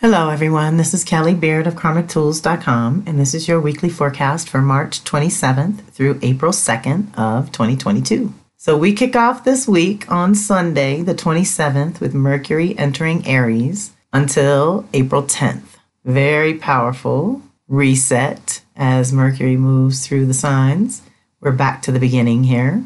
Hello, everyone. This is Kelly Beard of KarmicTools.com, and this is your weekly forecast for March 27th through April 2nd of 2022. So we kick off this week on Sunday, the 27th, with Mercury entering Aries until April 10th. Very powerful reset as Mercury moves through the signs. We're back to the beginning here.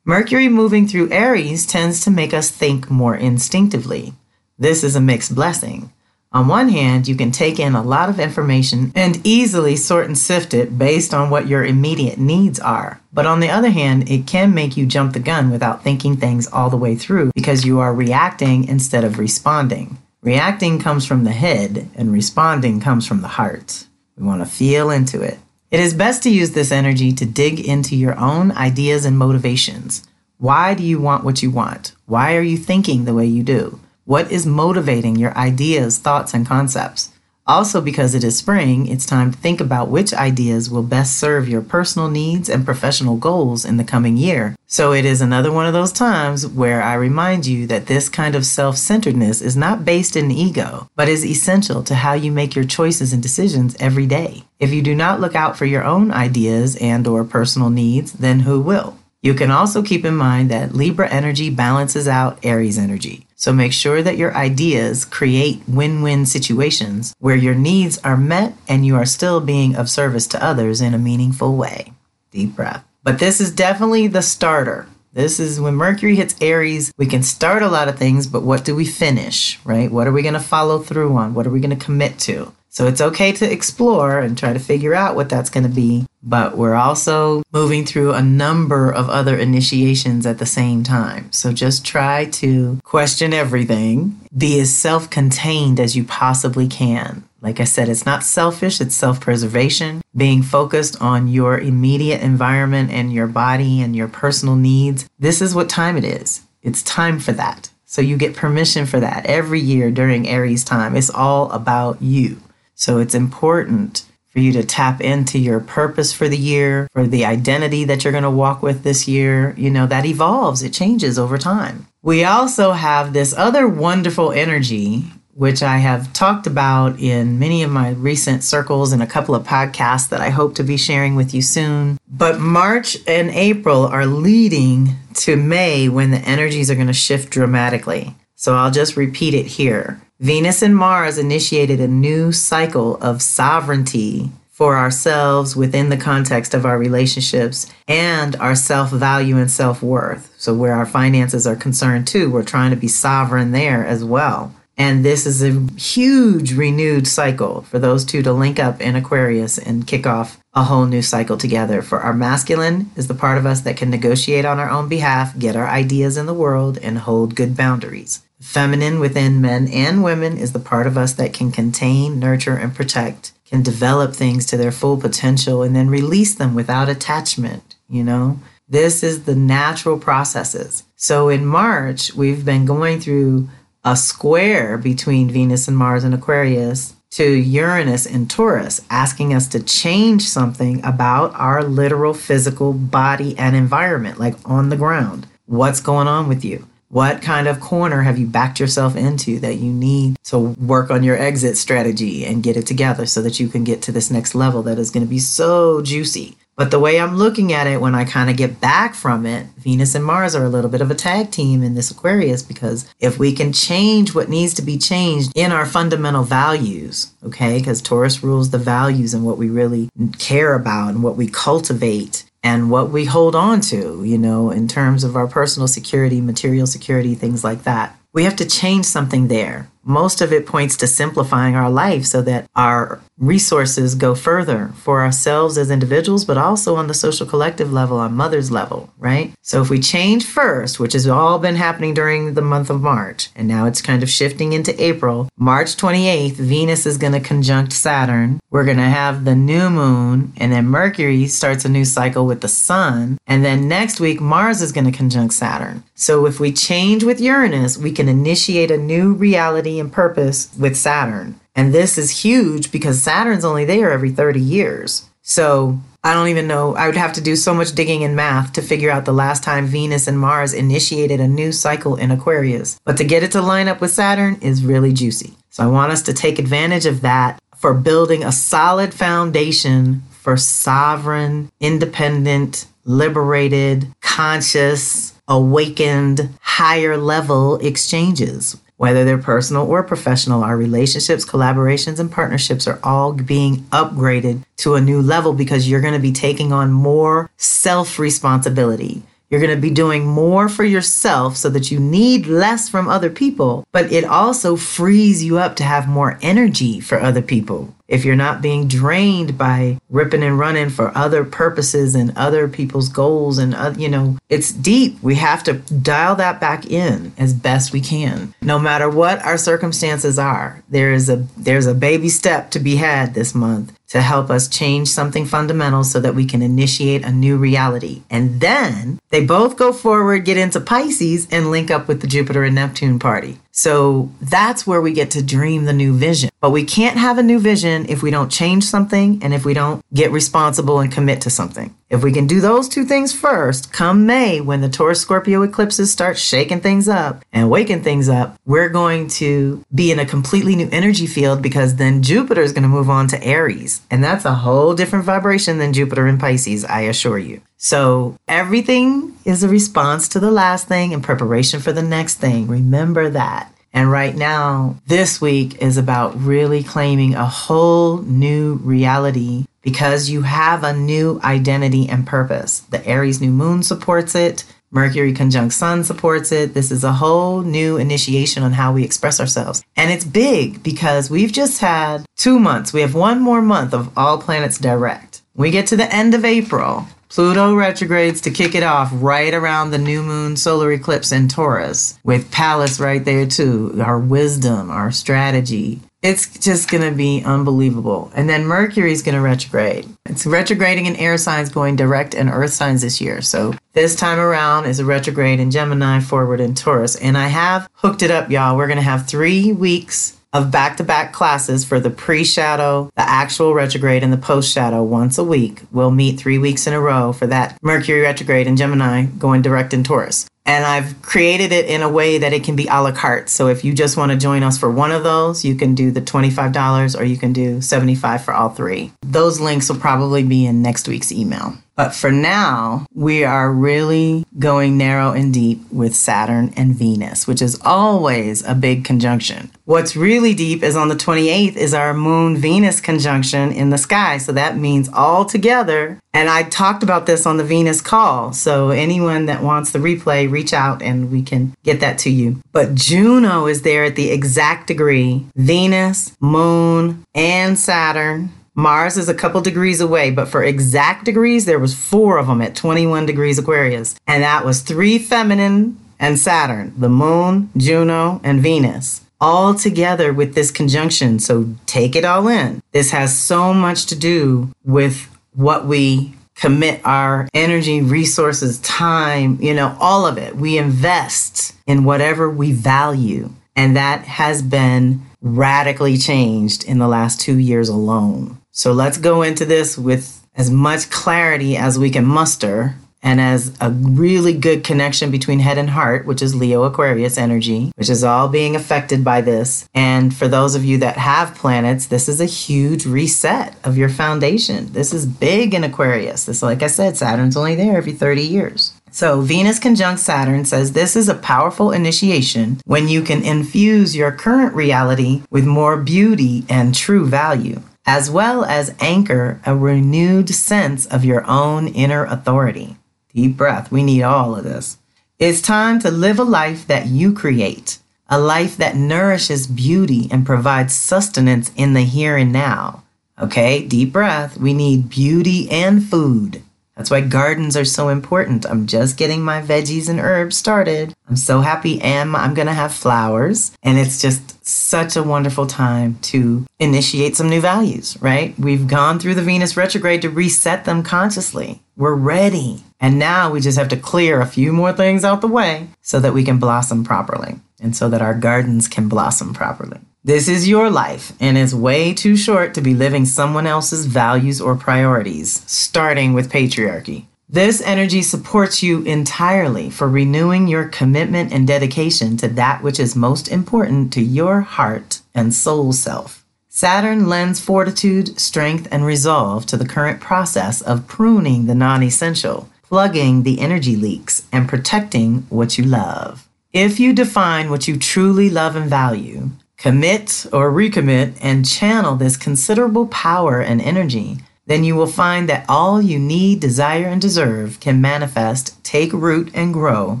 Mercury moving through Aries tends to make us think more instinctively. This is a mixed blessing. On one hand, you can take in a lot of information and easily sort and sift it based on what your immediate needs are. But on the other hand, it can make you jump the gun without thinking things all the way through because you are reacting instead of responding. Reacting comes from the head, and responding comes from the heart. We want to feel into it. It is best to use this energy to dig into your own ideas and motivations. Why do you want what you want? Why are you thinking the way you do? What is motivating your ideas, thoughts, and concepts? Also, because it is spring, it's time to think about which ideas will best serve your personal needs and professional goals in the coming year. So, it is another one of those times where I remind you that this kind of self centeredness is not based in ego, but is essential to how you make your choices and decisions every day. If you do not look out for your own ideas and or personal needs, then who will? You can also keep in mind that Libra energy balances out Aries energy. So make sure that your ideas create win win situations where your needs are met and you are still being of service to others in a meaningful way. Deep breath. But this is definitely the starter. This is when Mercury hits Aries, we can start a lot of things, but what do we finish, right? What are we going to follow through on? What are we going to commit to? So it's okay to explore and try to figure out what that's going to be, but we're also moving through a number of other initiations at the same time. So just try to question everything, be as self contained as you possibly can. Like I said, it's not selfish, it's self preservation, being focused on your immediate environment and your body and your personal needs. This is what time it is. It's time for that. So you get permission for that every year during Aries time. It's all about you. So it's important for you to tap into your purpose for the year, for the identity that you're going to walk with this year. You know, that evolves, it changes over time. We also have this other wonderful energy, which I have talked about in many of my recent circles and a couple of podcasts that I hope to be sharing with you soon. But March and April are leading to May when the energies are going to shift dramatically. So I'll just repeat it here. Venus and Mars initiated a new cycle of sovereignty for ourselves within the context of our relationships and our self value and self worth. So, where our finances are concerned too, we're trying to be sovereign there as well. And this is a huge renewed cycle for those two to link up in Aquarius and kick off a whole new cycle together. For our masculine is the part of us that can negotiate on our own behalf, get our ideas in the world, and hold good boundaries. Feminine within men and women is the part of us that can contain, nurture, and protect, can develop things to their full potential, and then release them without attachment, you know? This is the natural processes. So in March, we've been going through a square between Venus and Mars and Aquarius to Uranus and Taurus, asking us to change something about our literal physical body and environment, like on the ground. What's going on with you? What kind of corner have you backed yourself into that you need to work on your exit strategy and get it together so that you can get to this next level that is going to be so juicy? But the way I'm looking at it when I kind of get back from it, Venus and Mars are a little bit of a tag team in this Aquarius because if we can change what needs to be changed in our fundamental values, okay, because Taurus rules the values and what we really care about and what we cultivate and what we hold on to, you know, in terms of our personal security, material security, things like that. We have to change something there. Most of it points to simplifying our life so that our resources go further for ourselves as individuals, but also on the social collective level, on mother's level, right? So if we change first, which has all been happening during the month of March, and now it's kind of shifting into April, March 28th, Venus is going to conjunct Saturn. We're going to have the new moon, and then Mercury starts a new cycle with the sun. And then next week, Mars is going to conjunct Saturn. So if we change with Uranus, we can initiate a new reality and purpose with Saturn. And this is huge because Saturn's only there every 30 years. So I don't even know. I would have to do so much digging in math to figure out the last time Venus and Mars initiated a new cycle in Aquarius. But to get it to line up with Saturn is really juicy. So I want us to take advantage of that for building a solid foundation for sovereign, independent, liberated, conscious, awakened, higher level exchanges. Whether they're personal or professional, our relationships, collaborations, and partnerships are all being upgraded to a new level because you're going to be taking on more self responsibility. You're going to be doing more for yourself so that you need less from other people, but it also frees you up to have more energy for other people if you're not being drained by ripping and running for other purposes and other people's goals and uh, you know it's deep we have to dial that back in as best we can no matter what our circumstances are there is a there's a baby step to be had this month to help us change something fundamental so that we can initiate a new reality. And then they both go forward, get into Pisces, and link up with the Jupiter and Neptune party. So that's where we get to dream the new vision. But we can't have a new vision if we don't change something and if we don't get responsible and commit to something. If we can do those two things first, come May, when the Taurus Scorpio eclipses start shaking things up and waking things up, we're going to be in a completely new energy field because then Jupiter is going to move on to Aries. And that's a whole different vibration than Jupiter in Pisces, I assure you. So everything is a response to the last thing in preparation for the next thing. Remember that. And right now, this week is about really claiming a whole new reality because you have a new identity and purpose. The Aries new moon supports it. Mercury conjunct Sun supports it. This is a whole new initiation on how we express ourselves. And it's big because we've just had two months. We have one more month of all planets direct. We get to the end of April. Pluto retrogrades to kick it off right around the new moon solar eclipse in Taurus, with Pallas right there too. Our wisdom, our strategy, it's just going to be unbelievable. And then Mercury's going to retrograde. It's retrograding in air signs, going direct in earth signs this year. So this time around is a retrograde in Gemini, forward in Taurus. And I have hooked it up, y'all. We're going to have three weeks of back to back classes for the pre shadow, the actual retrograde, and the post shadow once a week. We'll meet three weeks in a row for that Mercury retrograde in Gemini going direct in Taurus. And I've created it in a way that it can be a la carte. So if you just want to join us for one of those, you can do the $25 or you can do 75 for all three. Those links will probably be in next week's email. But for now, we are really going narrow and deep with Saturn and Venus, which is always a big conjunction. What's really deep is on the 28th is our Moon Venus conjunction in the sky. So that means all together. And I talked about this on the Venus call. So anyone that wants the replay, reach out and we can get that to you. But Juno is there at the exact degree Venus, Moon, and Saturn Mars is a couple degrees away, but for exact degrees, there was four of them at 21 degrees Aquarius. And that was three feminine and Saturn, the moon, Juno, and Venus, all together with this conjunction. So take it all in. This has so much to do with what we commit our energy, resources, time, you know, all of it. We invest in whatever we value. And that has been radically changed in the last two years alone. So let's go into this with as much clarity as we can muster and as a really good connection between head and heart, which is Leo Aquarius energy, which is all being affected by this. And for those of you that have planets, this is a huge reset of your foundation. This is big in Aquarius. This, like I said, Saturn's only there every 30 years. So, Venus conjunct Saturn says this is a powerful initiation when you can infuse your current reality with more beauty and true value, as well as anchor a renewed sense of your own inner authority. Deep breath. We need all of this. It's time to live a life that you create, a life that nourishes beauty and provides sustenance in the here and now. Okay, deep breath. We need beauty and food. That's why gardens are so important. I'm just getting my veggies and herbs started. I'm so happy and I'm going to have flowers. And it's just such a wonderful time to initiate some new values, right? We've gone through the Venus retrograde to reset them consciously. We're ready. And now we just have to clear a few more things out the way so that we can blossom properly and so that our gardens can blossom properly. This is your life, and it's way too short to be living someone else's values or priorities, starting with patriarchy. This energy supports you entirely for renewing your commitment and dedication to that which is most important to your heart and soul self. Saturn lends fortitude, strength, and resolve to the current process of pruning the non essential, plugging the energy leaks, and protecting what you love. If you define what you truly love and value, commit or recommit, and channel this considerable power and energy, then you will find that all you need, desire, and deserve can manifest, take root, and grow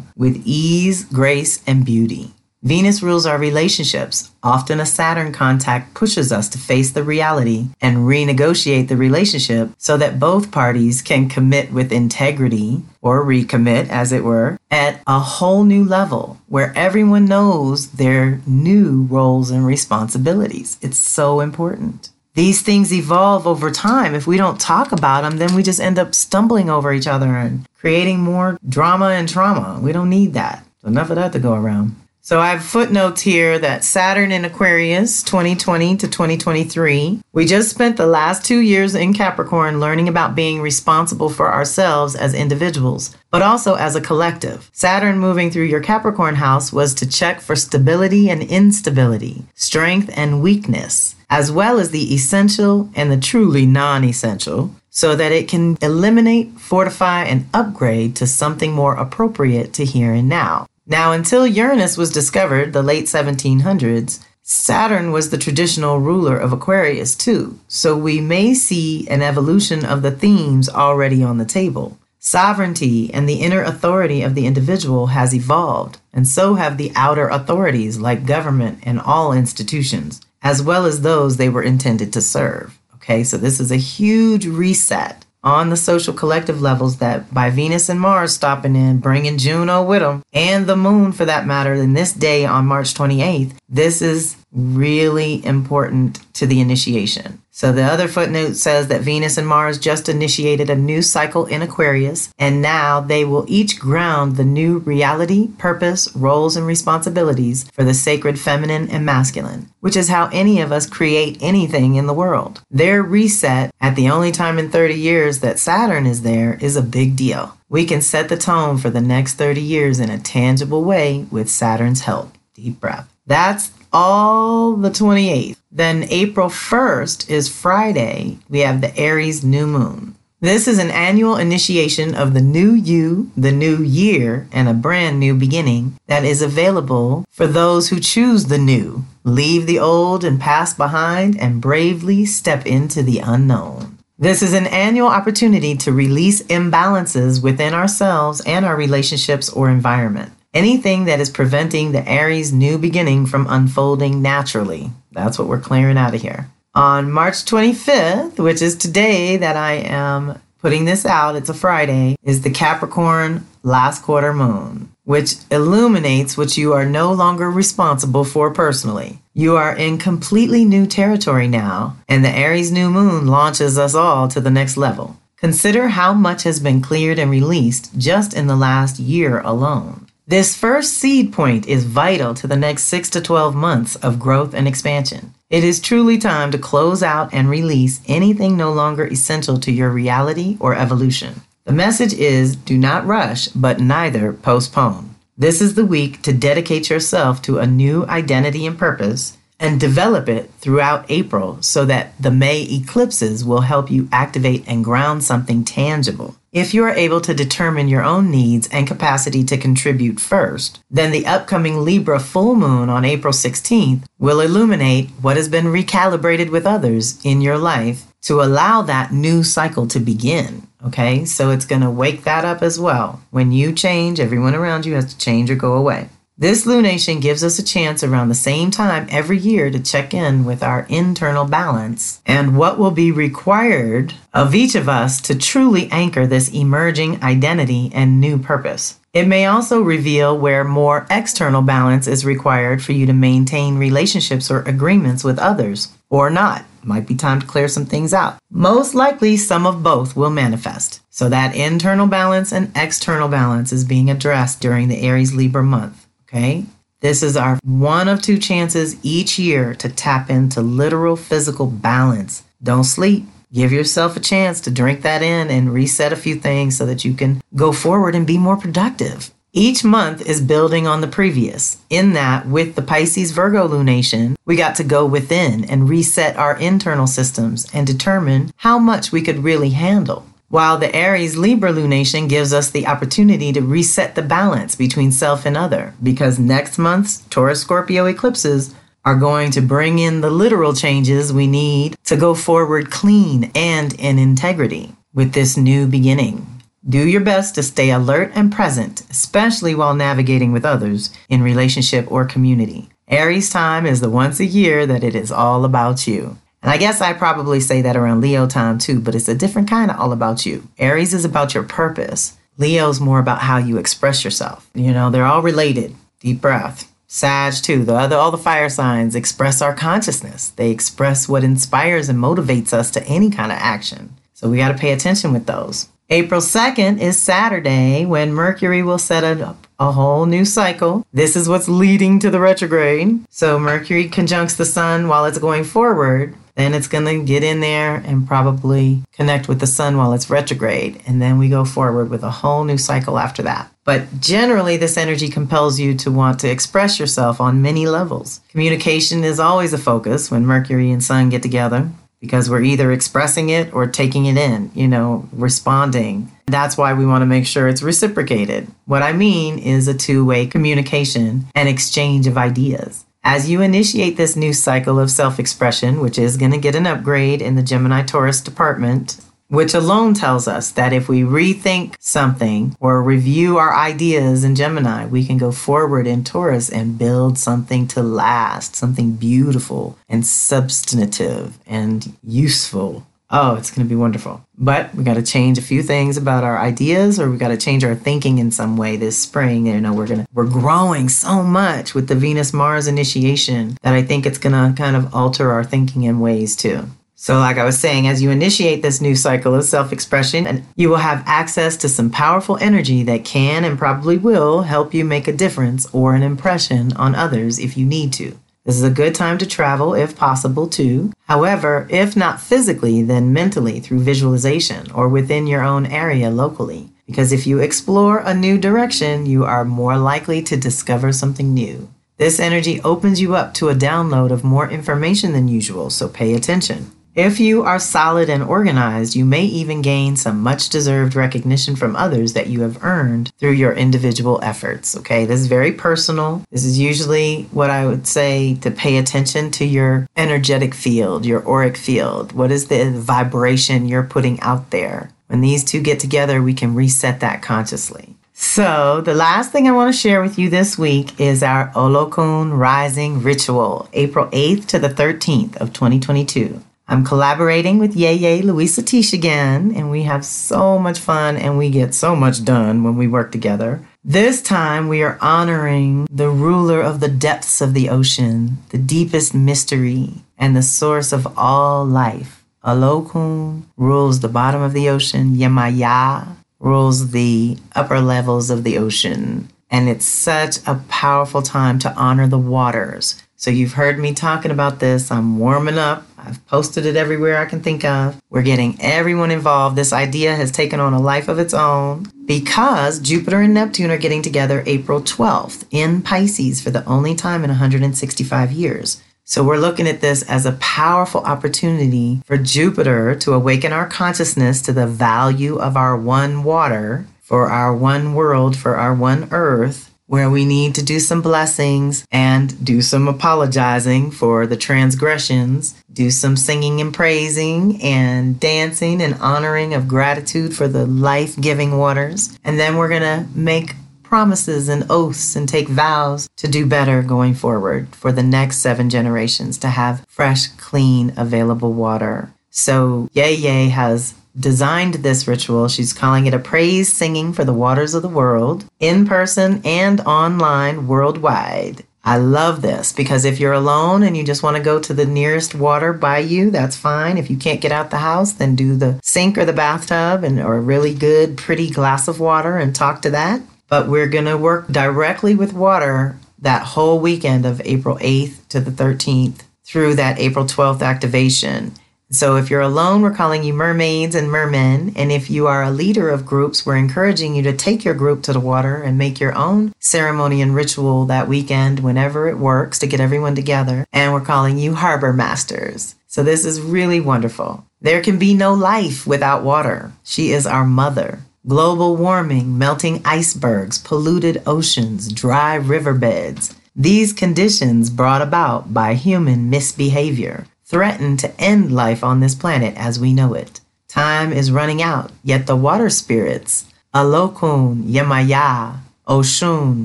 with ease, grace, and beauty. Venus rules our relationships. Often a Saturn contact pushes us to face the reality and renegotiate the relationship so that both parties can commit with integrity or recommit, as it were, at a whole new level where everyone knows their new roles and responsibilities. It's so important these things evolve over time. If we don't talk about them, then we just end up stumbling over each other and creating more drama and trauma. We don't need that. Enough of that to go around. So I have footnotes here that Saturn in Aquarius 2020 to 2023. We just spent the last two years in Capricorn learning about being responsible for ourselves as individuals, but also as a collective. Saturn moving through your Capricorn house was to check for stability and instability, strength and weakness, as well as the essential and the truly non essential, so that it can eliminate, fortify, and upgrade to something more appropriate to here and now. Now, until Uranus was discovered, the late 1700s, Saturn was the traditional ruler of Aquarius too, so we may see an evolution of the themes already on the table. Sovereignty and the inner authority of the individual has evolved, and so have the outer authorities like government and all institutions as well as those they were intended to serve. Okay, so this is a huge reset on the social collective levels that by Venus and Mars stopping in, bringing Juno with them, and the moon for that matter, in this day on March 28th, this is really important to the initiation. So the other footnote says that Venus and Mars just initiated a new cycle in Aquarius, and now they will each ground the new reality, purpose, roles, and responsibilities for the sacred feminine and masculine, which is how any of us create anything in the world. Their reset at the only time in 30 years that Saturn is there is a big deal. We can set the tone for the next 30 years in a tangible way with Saturn's help. Deep breath. That's all the 28th. Then April 1st is Friday. We have the Aries new moon. This is an annual initiation of the new you, the new year, and a brand new beginning that is available for those who choose the new, leave the old and past behind, and bravely step into the unknown. This is an annual opportunity to release imbalances within ourselves and our relationships or environment. Anything that is preventing the Aries new beginning from unfolding naturally. That's what we're clearing out of here. On March 25th, which is today that I am putting this out, it's a Friday, is the Capricorn last quarter moon, which illuminates what you are no longer responsible for personally. You are in completely new territory now, and the Aries new moon launches us all to the next level. Consider how much has been cleared and released just in the last year alone. This first seed point is vital to the next 6 to 12 months of growth and expansion. It is truly time to close out and release anything no longer essential to your reality or evolution. The message is do not rush, but neither postpone. This is the week to dedicate yourself to a new identity and purpose and develop it throughout April so that the May eclipses will help you activate and ground something tangible. If you are able to determine your own needs and capacity to contribute first, then the upcoming Libra full moon on April 16th will illuminate what has been recalibrated with others in your life to allow that new cycle to begin. Okay, so it's going to wake that up as well. When you change, everyone around you has to change or go away. This lunation gives us a chance around the same time every year to check in with our internal balance and what will be required of each of us to truly anchor this emerging identity and new purpose. It may also reveal where more external balance is required for you to maintain relationships or agreements with others, or not. Might be time to clear some things out. Most likely, some of both will manifest. So, that internal balance and external balance is being addressed during the Aries Libra month. Okay? This is our one of two chances each year to tap into literal physical balance. Don't sleep. Give yourself a chance to drink that in and reset a few things so that you can go forward and be more productive. Each month is building on the previous, in that with the Pisces Virgo lunation, we got to go within and reset our internal systems and determine how much we could really handle. While the Aries Libra lunation gives us the opportunity to reset the balance between self and other, because next month's Taurus Scorpio eclipses are going to bring in the literal changes we need to go forward clean and in integrity with this new beginning. Do your best to stay alert and present, especially while navigating with others in relationship or community. Aries time is the once a year that it is all about you. And I guess I probably say that around Leo time too, but it's a different kind of all about you. Aries is about your purpose. Leo's more about how you express yourself. You know, they're all related. Deep breath. Sag too. The other all the fire signs express our consciousness. They express what inspires and motivates us to any kind of action. So we got to pay attention with those. April 2nd is Saturday when Mercury will set up a whole new cycle. This is what's leading to the retrograde. So Mercury conjuncts the sun while it's going forward. Then it's going to get in there and probably connect with the sun while it's retrograde. And then we go forward with a whole new cycle after that. But generally, this energy compels you to want to express yourself on many levels. Communication is always a focus when Mercury and Sun get together because we're either expressing it or taking it in, you know, responding. That's why we want to make sure it's reciprocated. What I mean is a two way communication and exchange of ideas. As you initiate this new cycle of self expression, which is going to get an upgrade in the Gemini Taurus department, which alone tells us that if we rethink something or review our ideas in Gemini, we can go forward in Taurus and build something to last, something beautiful and substantive and useful. Oh, it's going to be wonderful. But we got to change a few things about our ideas or we got to change our thinking in some way this spring. You know, we're going to we're growing so much with the Venus Mars initiation that I think it's going to kind of alter our thinking in ways too. So, like I was saying, as you initiate this new cycle of self expression, you will have access to some powerful energy that can and probably will help you make a difference or an impression on others if you need to. This is a good time to travel if possible too. However, if not physically, then mentally through visualization or within your own area locally. Because if you explore a new direction, you are more likely to discover something new. This energy opens you up to a download of more information than usual, so pay attention. If you are solid and organized, you may even gain some much deserved recognition from others that you have earned through your individual efforts. Okay, this is very personal. This is usually what I would say to pay attention to your energetic field, your auric field. What is the vibration you're putting out there? When these two get together, we can reset that consciously. So, the last thing I want to share with you this week is our Olokun Rising Ritual, April 8th to the 13th of 2022. I'm collaborating with Yeye Luisah Teish again, and we have so much fun and we get so much done when we work together. This time we are honoring the ruler of the depths of the ocean, the deepest mystery, and the source of all life. Olokun rules the bottom of the ocean, Yemaya rules the upper levels of the ocean. And it's such a powerful time to honor the waters. So you've heard me talking about this. I'm warming up. I've posted it everywhere I can think of. We're getting everyone involved. This idea has taken on a life of its own because Jupiter and Neptune are getting together April 12th in Pisces for the only time in 165 years. So we're looking at this as a powerful opportunity for Jupiter to awaken our consciousness to the value of our one water for our one world, for our one earth, where we need to do some blessings and do some apologizing for the transgressions, do some singing and praising and dancing and honoring of gratitude for the life giving waters. And then we're going to make promises and oaths and take vows to do better going forward for the next seven generations to have fresh, clean, available water. So, Yeye has designed this ritual. She's calling it a praise singing for the waters of the world, in person and online worldwide. I love this because if you're alone and you just want to go to the nearest water by you, that's fine. If you can't get out the house, then do the sink or the bathtub and or a really good pretty glass of water and talk to that. But we're going to work directly with water that whole weekend of April 8th to the 13th through that April 12th activation. So if you're alone, we're calling you mermaids and mermen. And if you are a leader of groups, we're encouraging you to take your group to the water and make your own ceremony and ritual that weekend whenever it works to get everyone together. And we're calling you harbor masters. So this is really wonderful. There can be no life without water. She is our mother. Global warming, melting icebergs, polluted oceans, dry riverbeds. These conditions brought about by human misbehavior threaten to end life on this planet as we know it. Time is running out, yet the water spirits, Olokun, Yemaya, Oshun,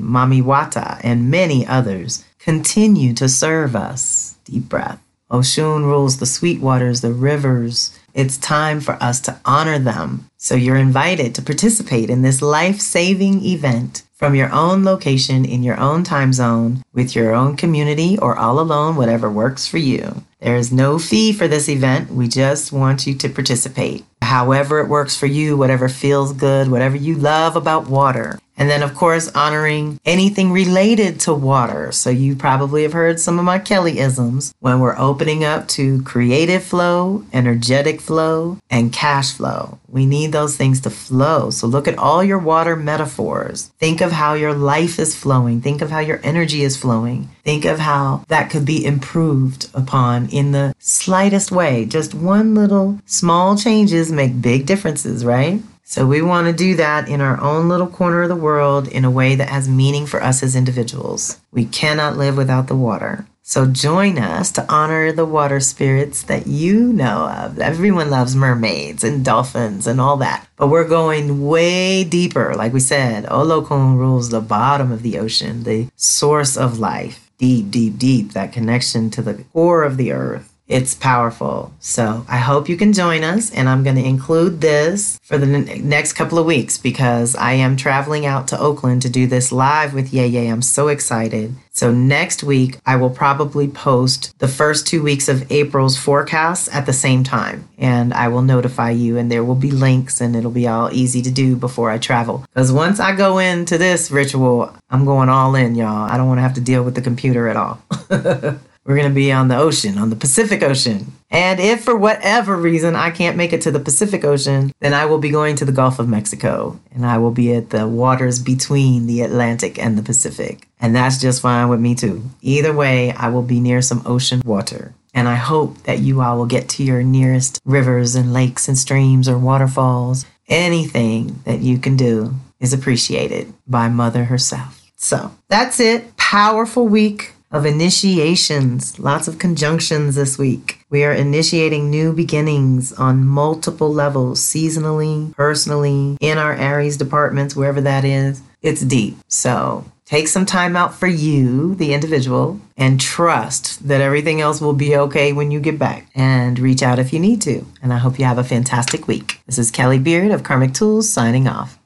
Mami Wata, and many others, continue to serve us. Deep breath. Oshun rules the sweet waters, the rivers. It's time for us to honor them. So you're invited to participate in this life saving event from your own location in your own time zone with your own community or all alone, whatever works for you. There is no fee for this event. We just want you to participate. However, it works for you, whatever feels good, whatever you love about water. And then, of course, honoring anything related to water. So, you probably have heard some of my Kelly isms when we're opening up to creative flow, energetic flow, and cash flow. We need those things to flow. So, look at all your water metaphors. Think of how your life is flowing. Think of how your energy is flowing. Think of how that could be improved upon in the slightest way. Just one little small changes make big differences, right? So we want to do that in our own little corner of the world in a way that has meaning for us as individuals. We cannot live without the water. So join us to honor the water spirits that you know of. Everyone loves mermaids and dolphins and all that. But we're going way deeper. Like we said, Olokun rules the bottom of the ocean, the source of life. Deep, deep, deep, that connection to the core of the earth. It's powerful. So I hope you can join us. And I'm going to include this for the next couple of weeks because I am traveling out to Oakland to do this live with Yeye. I'm so excited. So next week, I will probably post the first two weeks of April's forecasts at the same time. And I will notify you, and there will be links, and it'll be all easy to do before I travel. Because once I go into this ritual, I'm going all in, y'all. I don't want to have to deal with the computer at all. We're going to be on the ocean, on the Pacific Ocean. And if for whatever reason I can't make it to the Pacific Ocean, then I will be going to the Gulf of Mexico and I will be at the waters between the Atlantic and the Pacific. And that's just fine with me too. Either way, I will be near some ocean water. And I hope that you all will get to your nearest rivers and lakes and streams or waterfalls. Anything that you can do is appreciated by Mother herself. So that's it. Powerful week of initiations, lots of conjunctions this week. We are initiating new beginnings on multiple levels, seasonally, personally, in our Aries departments, wherever that is. It's deep. So take some time out for you, the individual, and trust that everything else will be okay when you get back. And reach out if you need to. And I hope you have a fantastic week. This is Kelly Beard of Karmic Tools signing off.